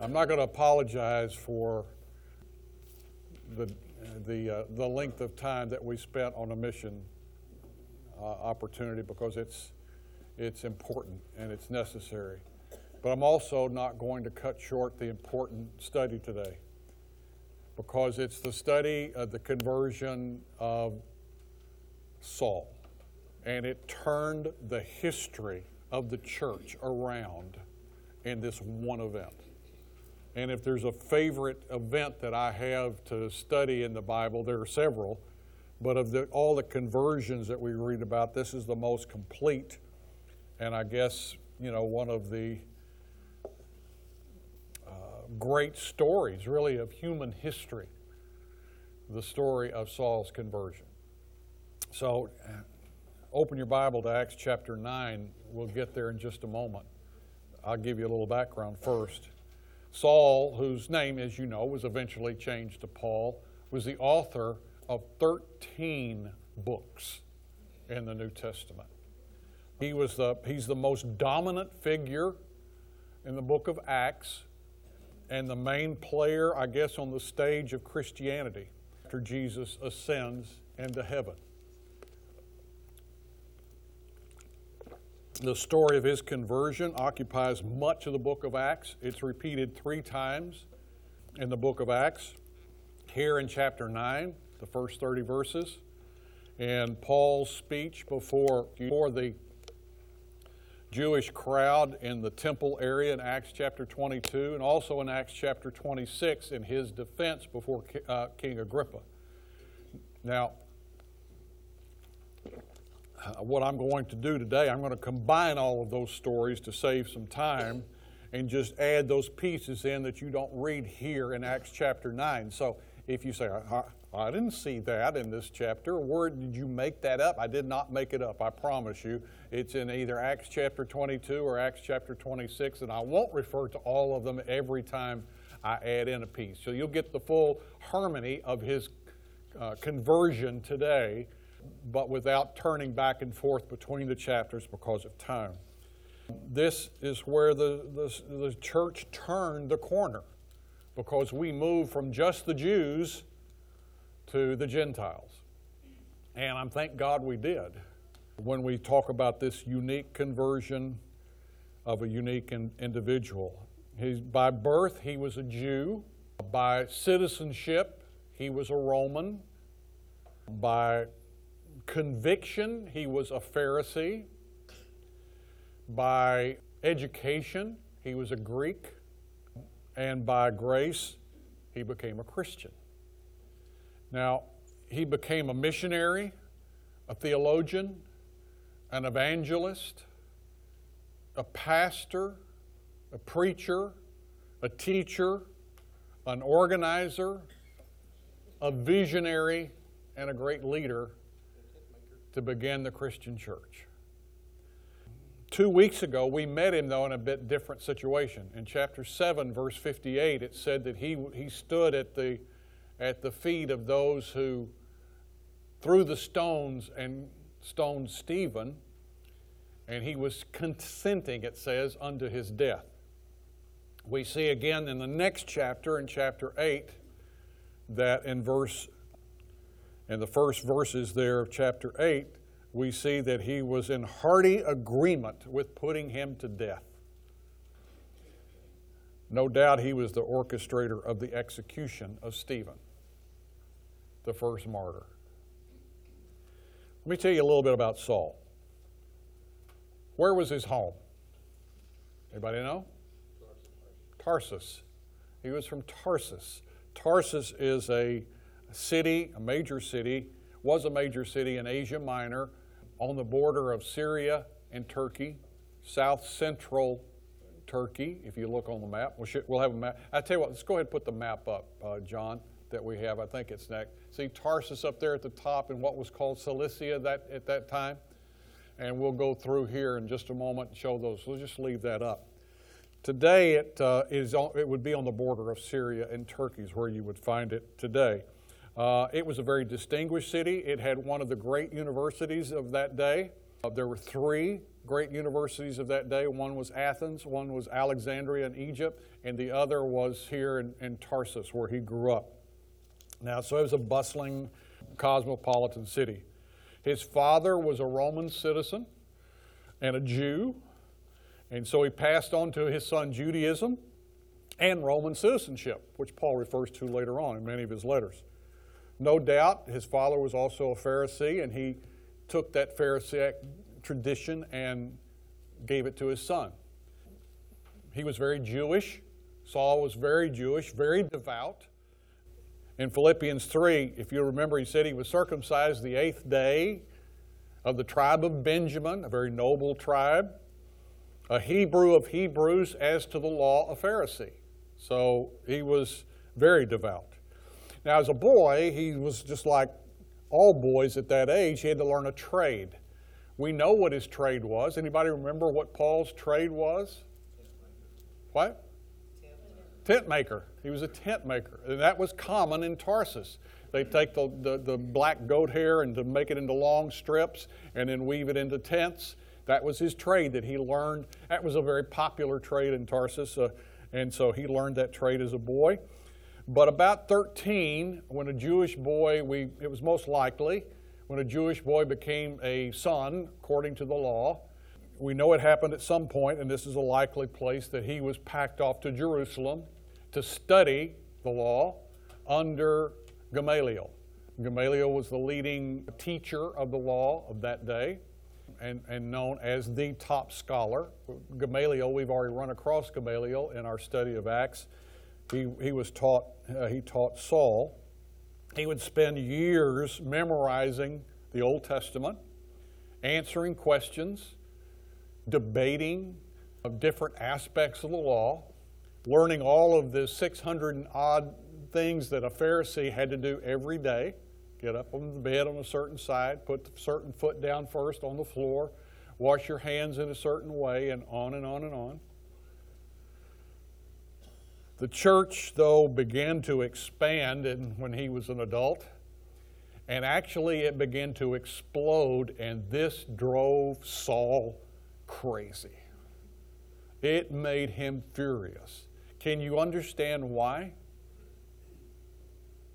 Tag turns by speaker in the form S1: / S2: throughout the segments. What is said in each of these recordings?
S1: I'm not going to apologize for the, the, uh, the length of time that we spent on a mission uh, opportunity because it's, it's important and it's necessary. But I'm also not going to cut short the important study today because it's the study of the conversion of Saul. And it turned the history of the church around in this one event. And if there's a favorite event that I have to study in the Bible, there are several, but of the, all the conversions that we read about, this is the most complete, and I guess, you know, one of the uh, great stories, really, of human history the story of Saul's conversion. So, open your Bible to Acts chapter 9. We'll get there in just a moment. I'll give you a little background first. Saul, whose name, as you know, was eventually changed to Paul, was the author of 13 books in the New Testament. He was the, he's the most dominant figure in the book of Acts and the main player, I guess, on the stage of Christianity after Jesus ascends into heaven. The story of his conversion occupies much of the book of Acts. It's repeated three times in the book of Acts. Here in chapter 9, the first 30 verses, and Paul's speech before, before the Jewish crowd in the temple area in Acts chapter 22, and also in Acts chapter 26 in his defense before uh, King Agrippa. Now, what I'm going to do today, I'm going to combine all of those stories to save some time and just add those pieces in that you don't read here in Acts chapter 9. So if you say, I, I didn't see that in this chapter, where did you make that up? I did not make it up, I promise you. It's in either Acts chapter 22 or Acts chapter 26, and I won't refer to all of them every time I add in a piece. So you'll get the full harmony of his uh, conversion today but without turning back and forth between the chapters because of time. This is where the, the, the church turned the corner because we moved from just the Jews to the Gentiles. And I'm thank God we did. When we talk about this unique conversion of a unique in, individual, He's, by birth, he was a Jew. By citizenship, he was a Roman. By conviction, he was a Pharisee. By education, he was a Greek. And by grace, he became a Christian. Now, he became a missionary, a theologian, an evangelist, a pastor, a preacher, a teacher, an organizer, a visionary, and a great leader to begin the Christian church. Two weeks ago, we met him, though, in a bit different situation. In chapter 7, verse 58, it said that he, he stood at the, at the feet of those who threw the stones and stoned Stephen, and he was consenting, it says, unto his death. We see again in the next chapter, in chapter 8, that in verse in the first verses there of chapter 8, we see that he was in hearty agreement with putting him to death. No doubt he was the orchestrator of the execution of Stephen, the first martyr. Let me tell you a little bit about Saul. Where was his home? Anybody know? Tarsus. He was from Tarsus. Tarsus is a city, a major city, was a major city in Asia Minor on the border of Syria and Turkey, south central Turkey, if you look on the map. We'll, we'll have a map. I tell you what, let's go ahead and put the map up, uh, John, that we have. I think it's next. See Tarsus up there at the top in what was called Cilicia that, at that time? And we'll go through here in just a moment and show those. We'll just leave that up. Today, it, uh, is on, it would be on the border of Syria and Turkey, is where you would find it today. Uh, it was a very distinguished city. It had one of the great universities of that day. Uh, there were three great universities of that day. One was Athens, one was Alexandria in Egypt, and the other was here in, in Tarsus, where he grew up. Now, so it was a bustling cosmopolitan city. His father was a Roman citizen and a Jew, and so he passed on to his son Judaism and Roman citizenship, which Paul refers to later on in many of his letters. No doubt his father was also a Pharisee, and he took that Pharisaic tradition and gave it to his son. He was very Jewish. Saul was very Jewish, very devout. In Philippians 3, if you remember, he said he was circumcised the eighth day of the tribe of Benjamin, a very noble tribe, a Hebrew of Hebrews, as to the law, a Pharisee. So he was very devout. Now, as a boy, he was just like all boys at that age, he had to learn a trade. We know what his trade was. Anybody remember what Paul's trade was? What? Tent maker. He was a tent maker. And that was common in Tarsus. They take the, the, the, black goat hair and to make it into long strips and then weave it into tents. That was his trade that he learned. That was a very popular trade in Tarsus. Uh, and so he learned that trade as a boy. But about 13, when a Jewish boy, we, it was most likely, when a Jewish boy became a son, according to the law, we know it happened at some point, and this is a likely place that he was packed off to Jerusalem to study the law under Gamaliel. Gamaliel was the leading teacher of the law of that day and, and known as the top scholar. Gamaliel, we've already run across Gamaliel in our study of Acts. He, he was taught, uh, he taught Saul. He would spend years memorizing the Old Testament, answering questions, debating of different aspects of the law, learning all of the 600 and odd things that a Pharisee had to do every day. Get up on the bed on a certain side, put certain foot down first on the floor, wash your hands in a certain way, and on and on and on. The church, though, began to expand when he was an adult, and actually it began to explode, and this drove Saul crazy. It made him furious. Can you understand why?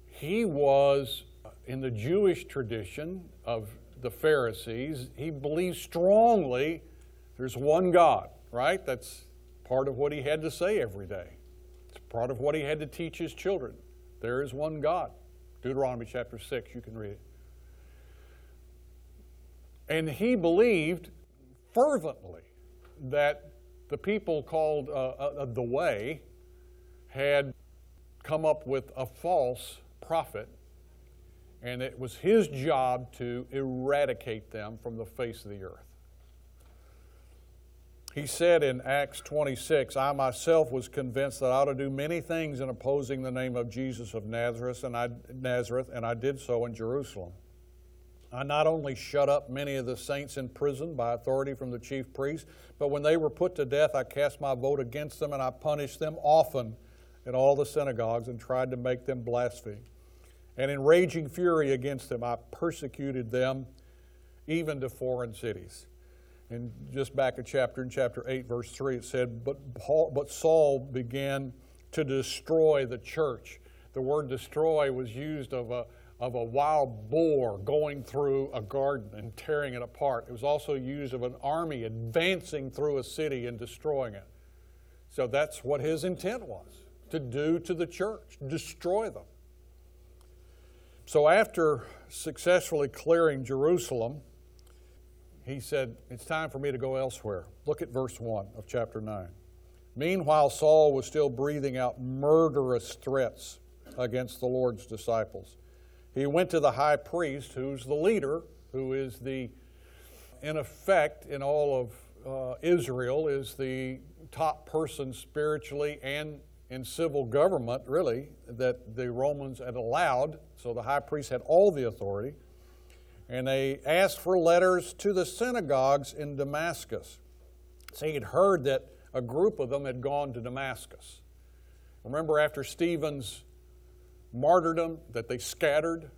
S1: He was, in the Jewish tradition of the Pharisees, he believed strongly there's one God, right? That's part of what he had to say every day part of what he had to teach his children. There is one God. Deuteronomy chapter 6, you can read it. And he believed fervently that the people called uh, uh, the Way had come up with a false prophet, and it was his job to eradicate them from the face of the earth. He said in Acts 26, I myself was convinced that I ought to do many things in opposing the name of Jesus of Nazareth, and I, Nazareth, and I did so in Jerusalem. I not only shut up many of the saints in prison by authority from the chief priests, but when they were put to death, I cast my vote against them, and I punished them often in all the synagogues and tried to make them blaspheme. And in raging fury against them, I persecuted them even to foreign cities. And just back in chapter in chapter 8, verse 3, it said, But, Paul, but Saul began to destroy the church. The word destroy was used of a, of a wild boar going through a garden and tearing it apart. It was also used of an army advancing through a city and destroying it. So that's what his intent was to do to the church, destroy them. So after successfully clearing Jerusalem, he said, It's time for me to go elsewhere. Look at verse 1 of chapter 9. Meanwhile, Saul was still breathing out murderous threats against the Lord's disciples. He went to the high priest, who's the leader, who is the, in effect, in all of uh, Israel, is the top person spiritually and in civil government, really, that the Romans had allowed. So the high priest had all the authority and they asked for letters to the synagogues in Damascus. So he'd heard that a group of them had gone to Damascus. Remember after Stephen's martyrdom that they scattered?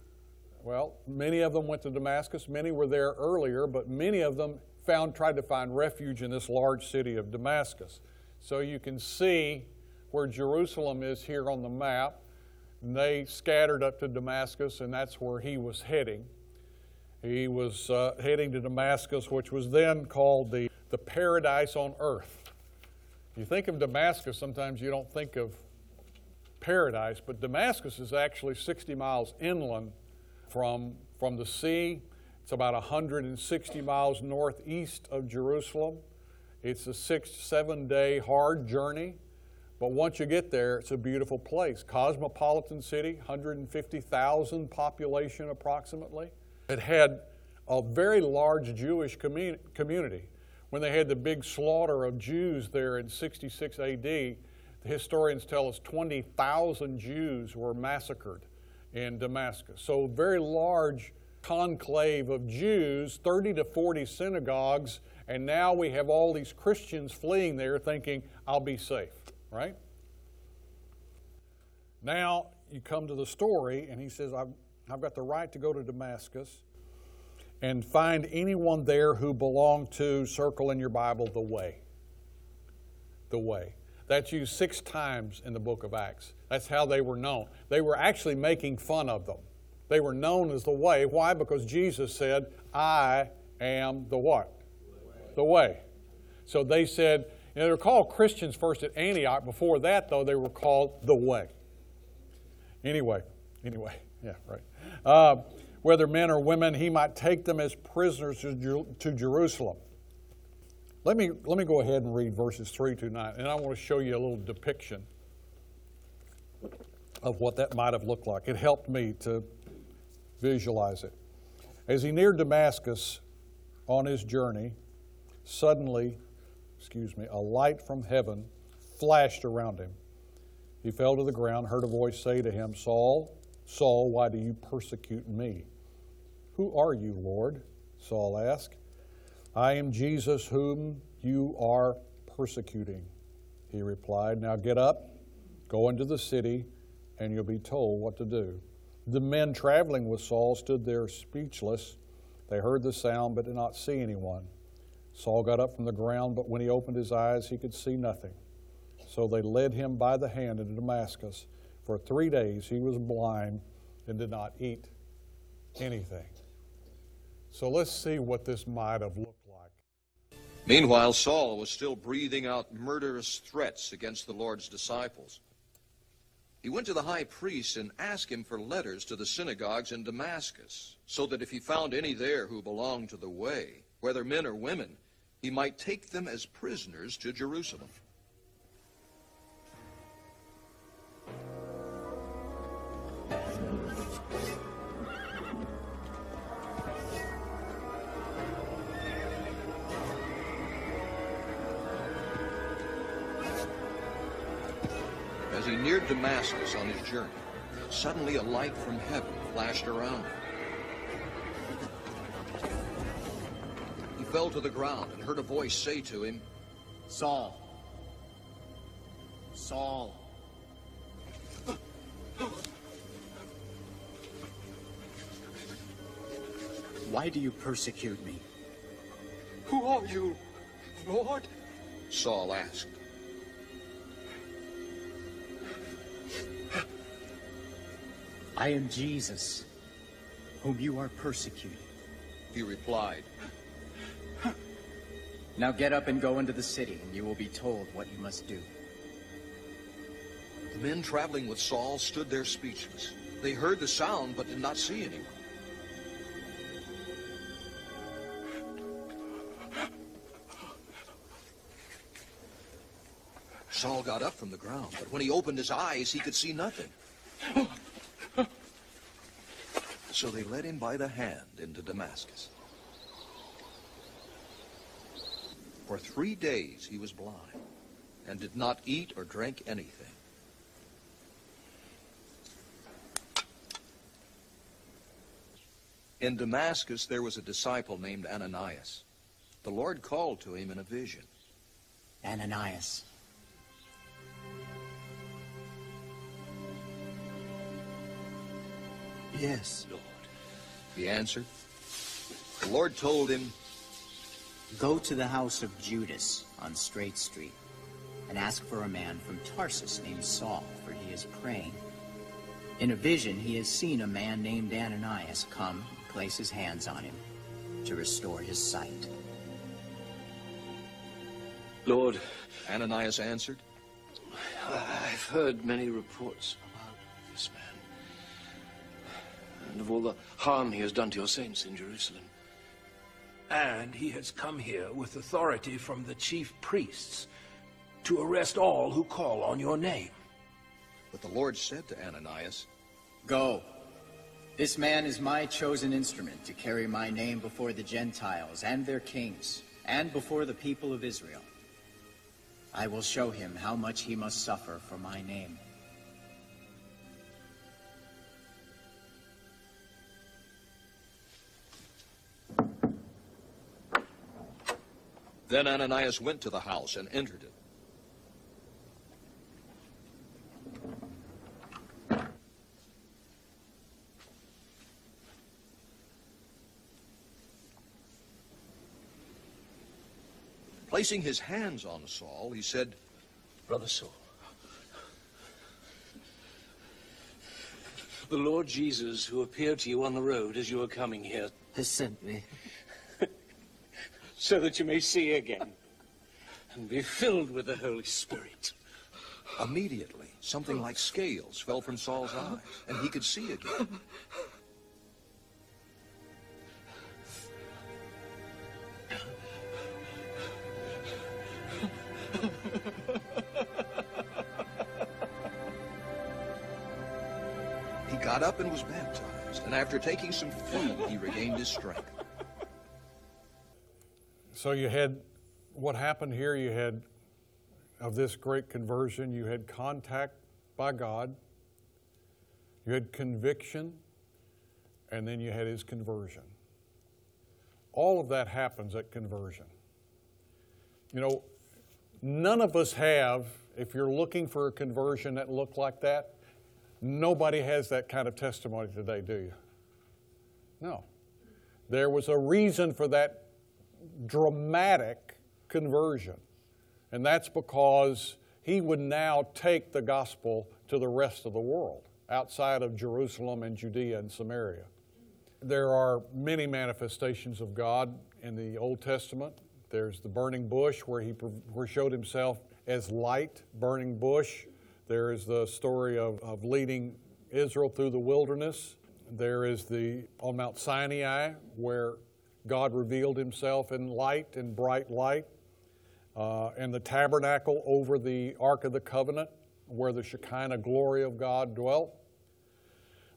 S1: Well, many of them went to Damascus. Many were there earlier, but many of them found, tried to find refuge in this large city of Damascus. So you can see where Jerusalem is here on the map. And they scattered up to Damascus, and that's where he was heading. He was uh, heading to Damascus, which was then called the, the paradise on earth. You think of Damascus, sometimes you don't think of paradise, but Damascus is actually 60 miles inland from, from the sea. It's about 160 miles northeast of Jerusalem. It's a six, seven day hard journey, but once you get there, it's a beautiful place. Cosmopolitan city, 150,000 population approximately. It had a very large Jewish commun- community. When they had the big slaughter of Jews there in 66 AD, the historians tell us 20,000 Jews were massacred in Damascus. So, very large conclave of Jews, 30 to 40 synagogues, and now we have all these Christians fleeing there thinking, I'll be safe, right? Now you come to the story, and he says, I've, got the right to go to Damascus and find anyone there who belonged to, circle in your Bible, the way. The way. That's used six times in the book of Acts. That's how they were known. They were actually making fun of them. They were known as the way. Why? Because Jesus said, I am the what? The way. So they said, you know, they were called Christians first at Antioch. Before that, though, they were called the way. Anyway, anyway, yeah, right. Uh, whether men or women, he might take them as prisoners to, to Jerusalem. Let me, let me go ahead and read verses 3 to 9, and I want to show you a little depiction of what that might have looked like. It helped me to visualize it. As he neared Damascus on his journey, suddenly, excuse me, a light from heaven flashed around him. He fell to the ground, heard a voice say to him, Saul, Saul, why do you persecute me? Who are you, Lord? Saul asked. I am Jesus whom you are persecuting, he replied. Now get up, go into the city, and you'll be told what to do. The men traveling with Saul stood there speechless. They heard the sound but did not see anyone. Saul got up from the ground, but when he opened his eyes, he could see nothing. So they led him by the hand into Damascus. For three days he was blind and did not eat anything. So let's see what this might have looked like.
S2: Meanwhile, Saul was still breathing out murderous threats against the Lord's disciples. He went to the high priest and asked him for letters to the synagogues in Damascus, so that if he found any there who belonged to the way, whether men or women, he might take them as prisoners to Jerusalem. Neared Damascus on his journey, suddenly a light from heaven flashed around him. He fell to the ground and heard a voice say to him,
S3: Saul. Saul. Why do you persecute me?
S4: Who are you, Lord?
S2: Saul asked.
S3: I am Jesus, whom you are persecuting.
S2: He replied,
S3: Now get up and go into the city, and you will be told what you must do.
S2: The men traveling with Saul stood there speechless. They heard the sound but did not see anyone. Saul got up from the ground, but when he opened his eyes, he could see nothing. So they led him by the hand into Damascus. For three days he was blind and did not eat or drink anything. In Damascus there was a disciple named Ananias. The Lord called to him in a vision.
S3: Ananias.
S2: Yes, Lord. The answer? The Lord told him,
S3: Go to the house of Judas on Straight Street and ask for a man from Tarsus named Saul, for he is praying. In a vision, he has seen a man named Ananias come and place his hands on him to restore his sight.
S5: Lord,
S2: Ananias answered,
S5: I've heard many reports about this man and of all the harm he has done to your saints in Jerusalem.
S6: And he has come here with authority from the chief priests to arrest all who call on your name.
S2: But the Lord said to Ananias,
S3: Go. This man is my chosen instrument to carry my name before the Gentiles and their kings, and before the people of Israel. I will show him how much he must suffer for my name.
S2: Then Ananias went to the house and entered it. Placing his hands on Saul, he said,
S5: Brother Saul, the Lord Jesus, who appeared to you on the road as you were coming here, has sent me so that you may see again and be filled with the Holy Spirit.
S2: Immediately, something like scales fell from Saul's eyes, and he could see again. He got up and was baptized, and after taking some food, he regained his strength.
S1: So you had what happened here, you had of this great conversion, you had contact by God, you had conviction, and then you had his conversion. All of that happens at conversion. You know, none of us have, if you're looking for a conversion that looked like that, nobody has that kind of testimony today, do you? No. There was a reason for that dramatic conversion. And that's because he would now take the gospel to the rest of the world outside of Jerusalem and Judea and Samaria. There are many manifestations of God in the Old Testament. There's the burning bush where he where showed himself as light, burning bush. There is the story of, of leading Israel through the wilderness. There is the on Mount Sinai where God revealed himself in light and bright light, uh, and the tabernacle over the Ark of the Covenant, where the Shekinah glory of God dwelt.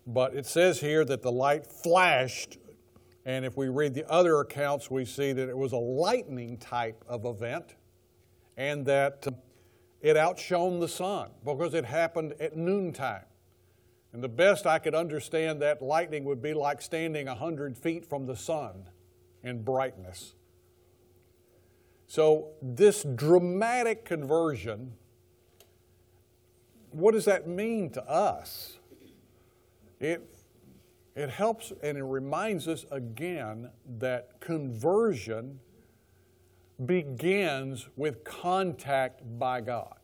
S1: But it says here that the light flashed, and if we read the other accounts, we see that it was a lightning type of event, and that it outshone the sun because it happened at noontime. And the best I could understand that lightning would be like standing 100 feet from the sun in brightness. So, this dramatic conversion, what does that mean to us? It, it helps and it reminds us again that conversion begins with contact by God.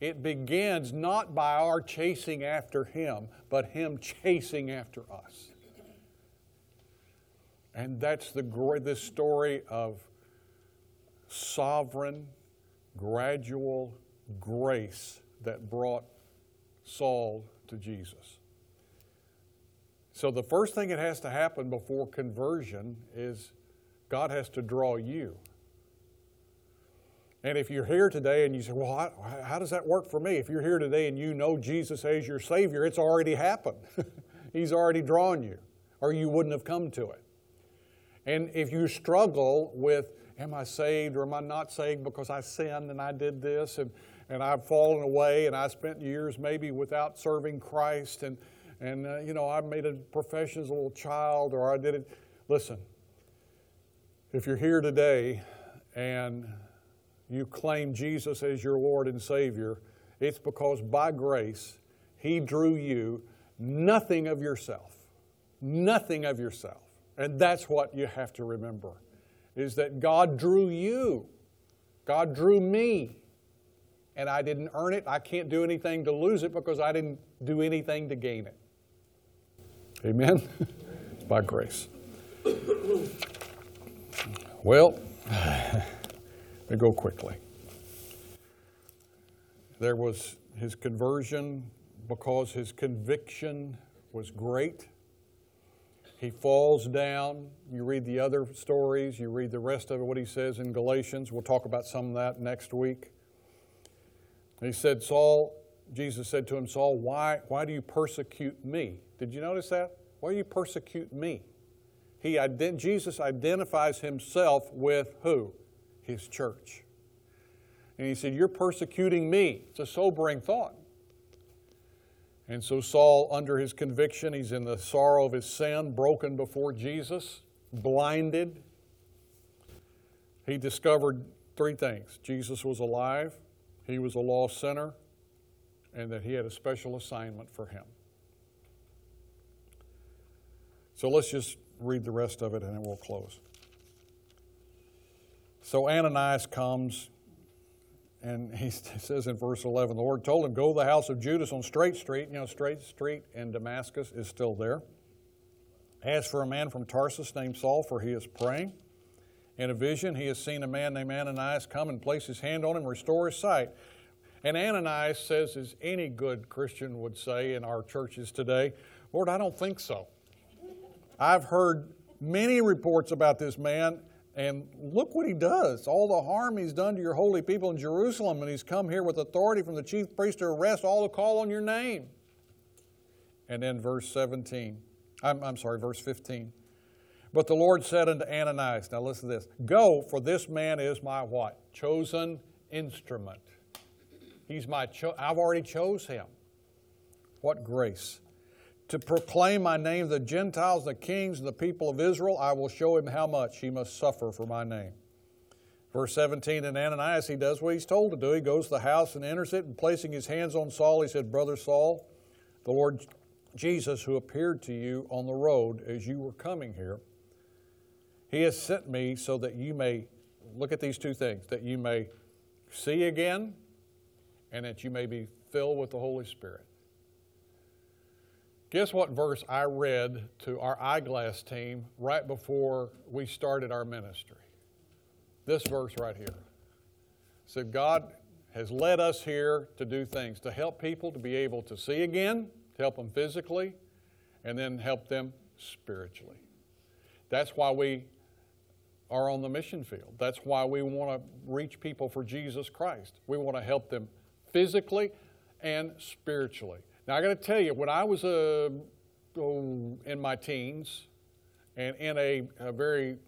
S1: It begins not by our chasing after Him, but Him chasing after us. And that's the this story of sovereign, gradual grace that brought Saul to Jesus. So the first thing that has to happen before conversion is God has to draw you. And if you're here today and you say, Well, how, does that work for me? If you're here today and you know Jesus as your Savior, it's already happened. He's already drawn you, or you wouldn't have come to it. And if you struggle with, Am I saved or am I not saved because I sinned and I did this and, and I've fallen away and I spent years maybe without serving Christ and, and uh, you know, I made a profession as a little child or I did it. Listen, if you're here today and you claim Jesus as your Lord and Savior, it's because by grace He drew you, nothing of yourself. Nothing of yourself. And that's what you have to remember. is that God drew you. God drew me. And I didn't earn it. I can't do anything to lose it because I didn't do anything to gain it. Amen? it's by grace. Well, me go quickly. There was his conversion because his conviction was great. He falls down. You read the other stories, you read the rest of what he says in Galatians. We'll talk about some of that next week. He said, Saul, Jesus said to him, Saul, why, why do you persecute me? Did you notice that? Why do you persecute me? He Jesus identifies himself with who? His church. And he said, You're persecuting me. It's a sobering thought. And so Saul, under his conviction, he's in the sorrow of his sin, broken before Jesus, blinded. He discovered three things Jesus was alive, he was a lost sinner, and that he had a special assignment for him. So let's just read the rest of it and then we'll close. So Ananias comes and he says in verse 11, the Lord told him, Go to the house of Judas on Straight Street. You know, Straight Street in Damascus is still there. Ask for a man from Tarsus named Saul, for he is praying. In a vision, he has seen a man named Ananias come and place his hand on him, restore his sight. And Ananias says, as any good Christian would say in our churches today, Lord, I don't think so. I've heard many reports about this man, and look what he does. All the harm he's done to your holy people in Jerusalem, and he's come here with authority from the chief priest to arrest all who call on your name. And then verse 17, I'm, I'm sorry, verse 15. But the Lord said unto Ananias, now listen to this Go, for this man is my what? Chosen instrument. He's my, cho- I've already chose him. What grace to proclaim my name to the Gentiles, the kings, and the people of Israel, I will show him how much he must suffer for my name. Verse 17, and Ananias, he does what he's told to do. He goes to the house and enters it, and placing his hands on Saul, he said, Brother Saul, the Lord Jesus, who appeared to you on the road as you were coming here, he has sent me so that you may, look at these two things, that you may see again and that you may be filled with the Holy Spirit. Guess what verse I read to our eyeglass team right before we started our ministry? This verse right here. Said, God has led us here to do things, to help people to be able to see again, to help them physically, and then help them spiritually. That's why we are on the mission field. That's why we want to reach people for Jesus Christ. We want to help them physically and spiritually. Now, I got to tell you, when I was uh, oh, in my teens and in a, a, very,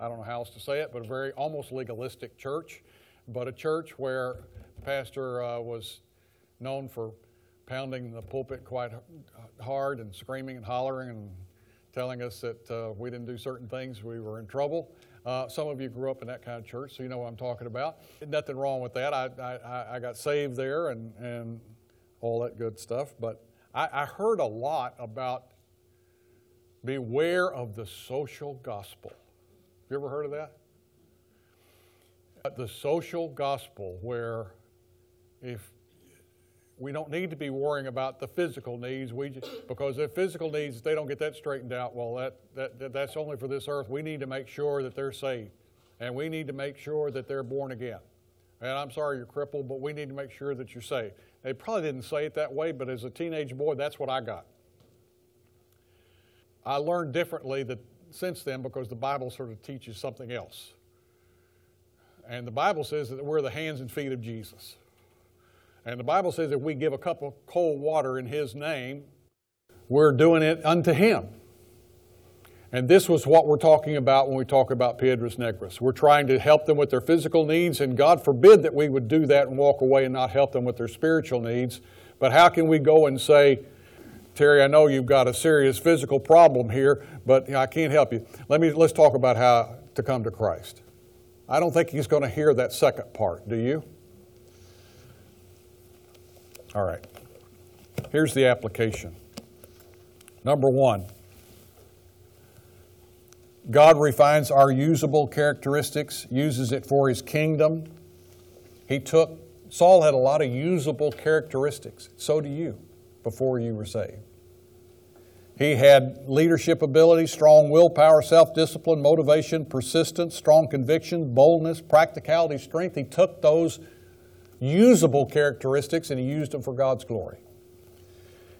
S1: I don't know how else to say it, but a very almost legalistic church, but a church where the pastor uh, was known for pounding the pulpit quite hard and screaming and hollering and telling us that uh, we didn't do certain things, we were in trouble. Uh, some of you grew up in that kind of church, so you know what I'm talking about. Nothing wrong with that. I, I, I got saved there and, and all that good stuff. But I, I heard a lot about beware of the social gospel. Have you ever heard of that? The social gospel, where if we don't need to be worrying about the physical needs, we just, because the physical needs, they don't get that straightened out, well, that, that, that, that's only for this earth. We need to make sure that they're saved, and we need to make sure that they're born again. And I'm sorry you're crippled, but we need to make sure that you're saved. They probably didn't say it that way, but as a teenage boy, that's what I got. I learned differently that since then because the Bible sort of teaches something else. And the Bible says that we're the hands and feet of Jesus. And the Bible says if we give a cup of cold water in His name, we're doing it unto Him. And this was what we're talking about when we talk about Piedras Negras. We're trying to help them with their physical needs, and God forbid that we would do that and walk away and not help them with their spiritual needs. But how can we go and say, Terry, I know you've got a serious physical problem here, but you know, I can't help you. Let me let's talk about how to come to Christ. I don't think he's going to hear that second part, do you? All right. Here's the application. Number one, God refines our usable characteristics, uses it for his kingdom. He took, Saul had a lot of usable characteristics. So do you before you were saved. He had leadership ability, strong willpower, self discipline, motivation, persistence, strong conviction, boldness, practicality, strength. He took those usable characteristics and he used them for God's glory.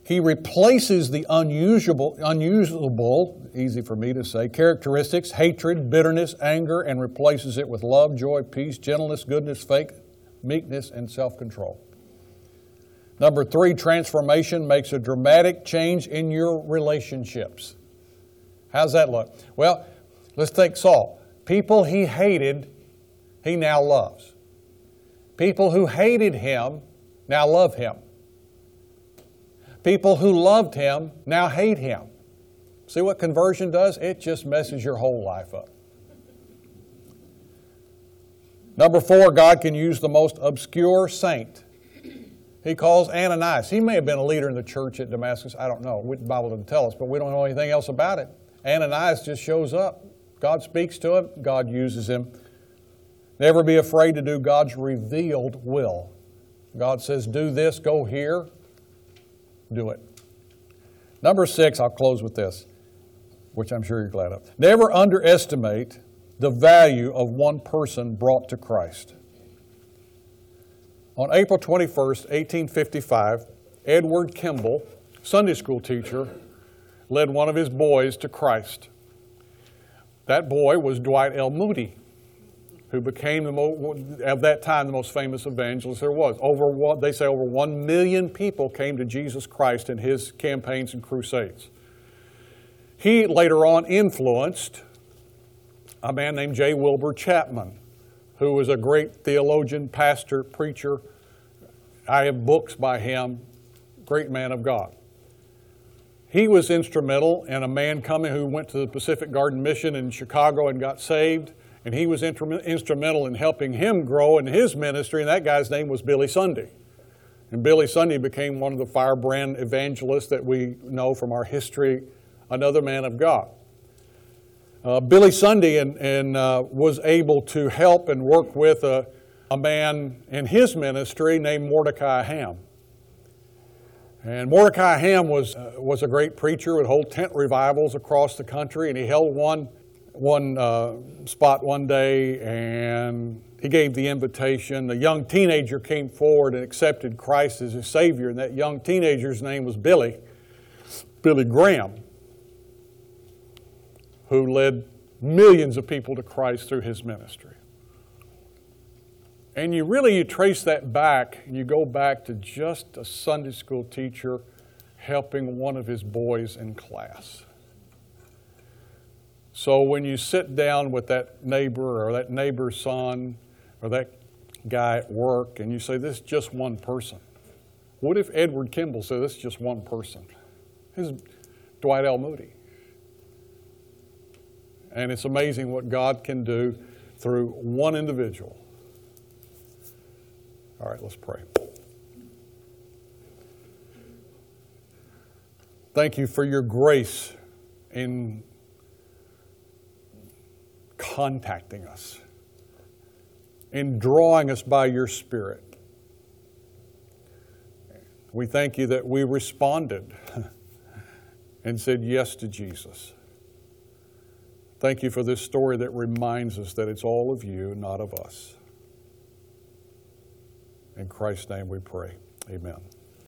S1: He replaces the unusual, unusable, easy for me to say, characteristics, hatred, bitterness, anger, and replaces it with love, joy, peace, gentleness, goodness, faith, meekness, and self control. Number three, transformation makes a dramatic change in your relationships. How's that look? Well, let's take Saul. People he hated, he now loves. People who hated him now love him. People who loved him now hate him. See what conversion does? It just messes your whole life up. Number four, God can use the most obscure saint. He calls Ananias. He may have been a leader in the church at Damascus. I don't know. The Bible doesn't tell us, but we don't know anything else about it. Ananias just shows up. God speaks to him, God uses him. Never be afraid to do God's revealed will. God says, Do this, go here, do it. Number six, I'll close with this, which I'm sure you're glad of. Never underestimate the value of one person brought to Christ. On April 21st, 1855, Edward Kimball, Sunday school teacher, led one of his boys to Christ. That boy was Dwight L. Moody, who became, the mo- at that time, the most famous evangelist there was. Over one, they say over one million people came to Jesus Christ in his campaigns and crusades. He later on influenced a man named J. Wilbur Chapman, who was a great theologian, pastor, preacher. I have books by him, great man of God. He was instrumental in a man coming who went to the Pacific Garden Mission in Chicago and got saved, and he was instrumental in helping him grow in his ministry, and that guy's name was Billy Sunday. And Billy Sunday became one of the firebrand evangelists that we know from our history, another man of God. Uh, Billy Sunday and, and uh, was able to help and work with a, a man in his ministry named Mordecai Ham. And Mordecai Ham was, uh, was a great preacher, would hold tent revivals across the country, and he held one, one uh, spot one day and he gave the invitation. A young teenager came forward and accepted Christ as his Savior, and that young teenager's name was Billy, Billy Graham, who led millions of people to Christ through his ministry. And you really you trace that back, you go back to just a Sunday school teacher helping one of his boys in class. So when you sit down with that neighbor or that neighbor's son or that guy at work and you say, This is just one person. What if Edward Kimball said, This is just one person? This is Dwight L. Moody. And it's amazing what God can do through one individual. All right, let's pray. Thank you for your grace in contacting us, in drawing us by your Spirit. We thank you that we responded and said yes to Jesus. Thank you for this story that reminds us that it's all of you, not of us. In Christ's name we pray. Amen.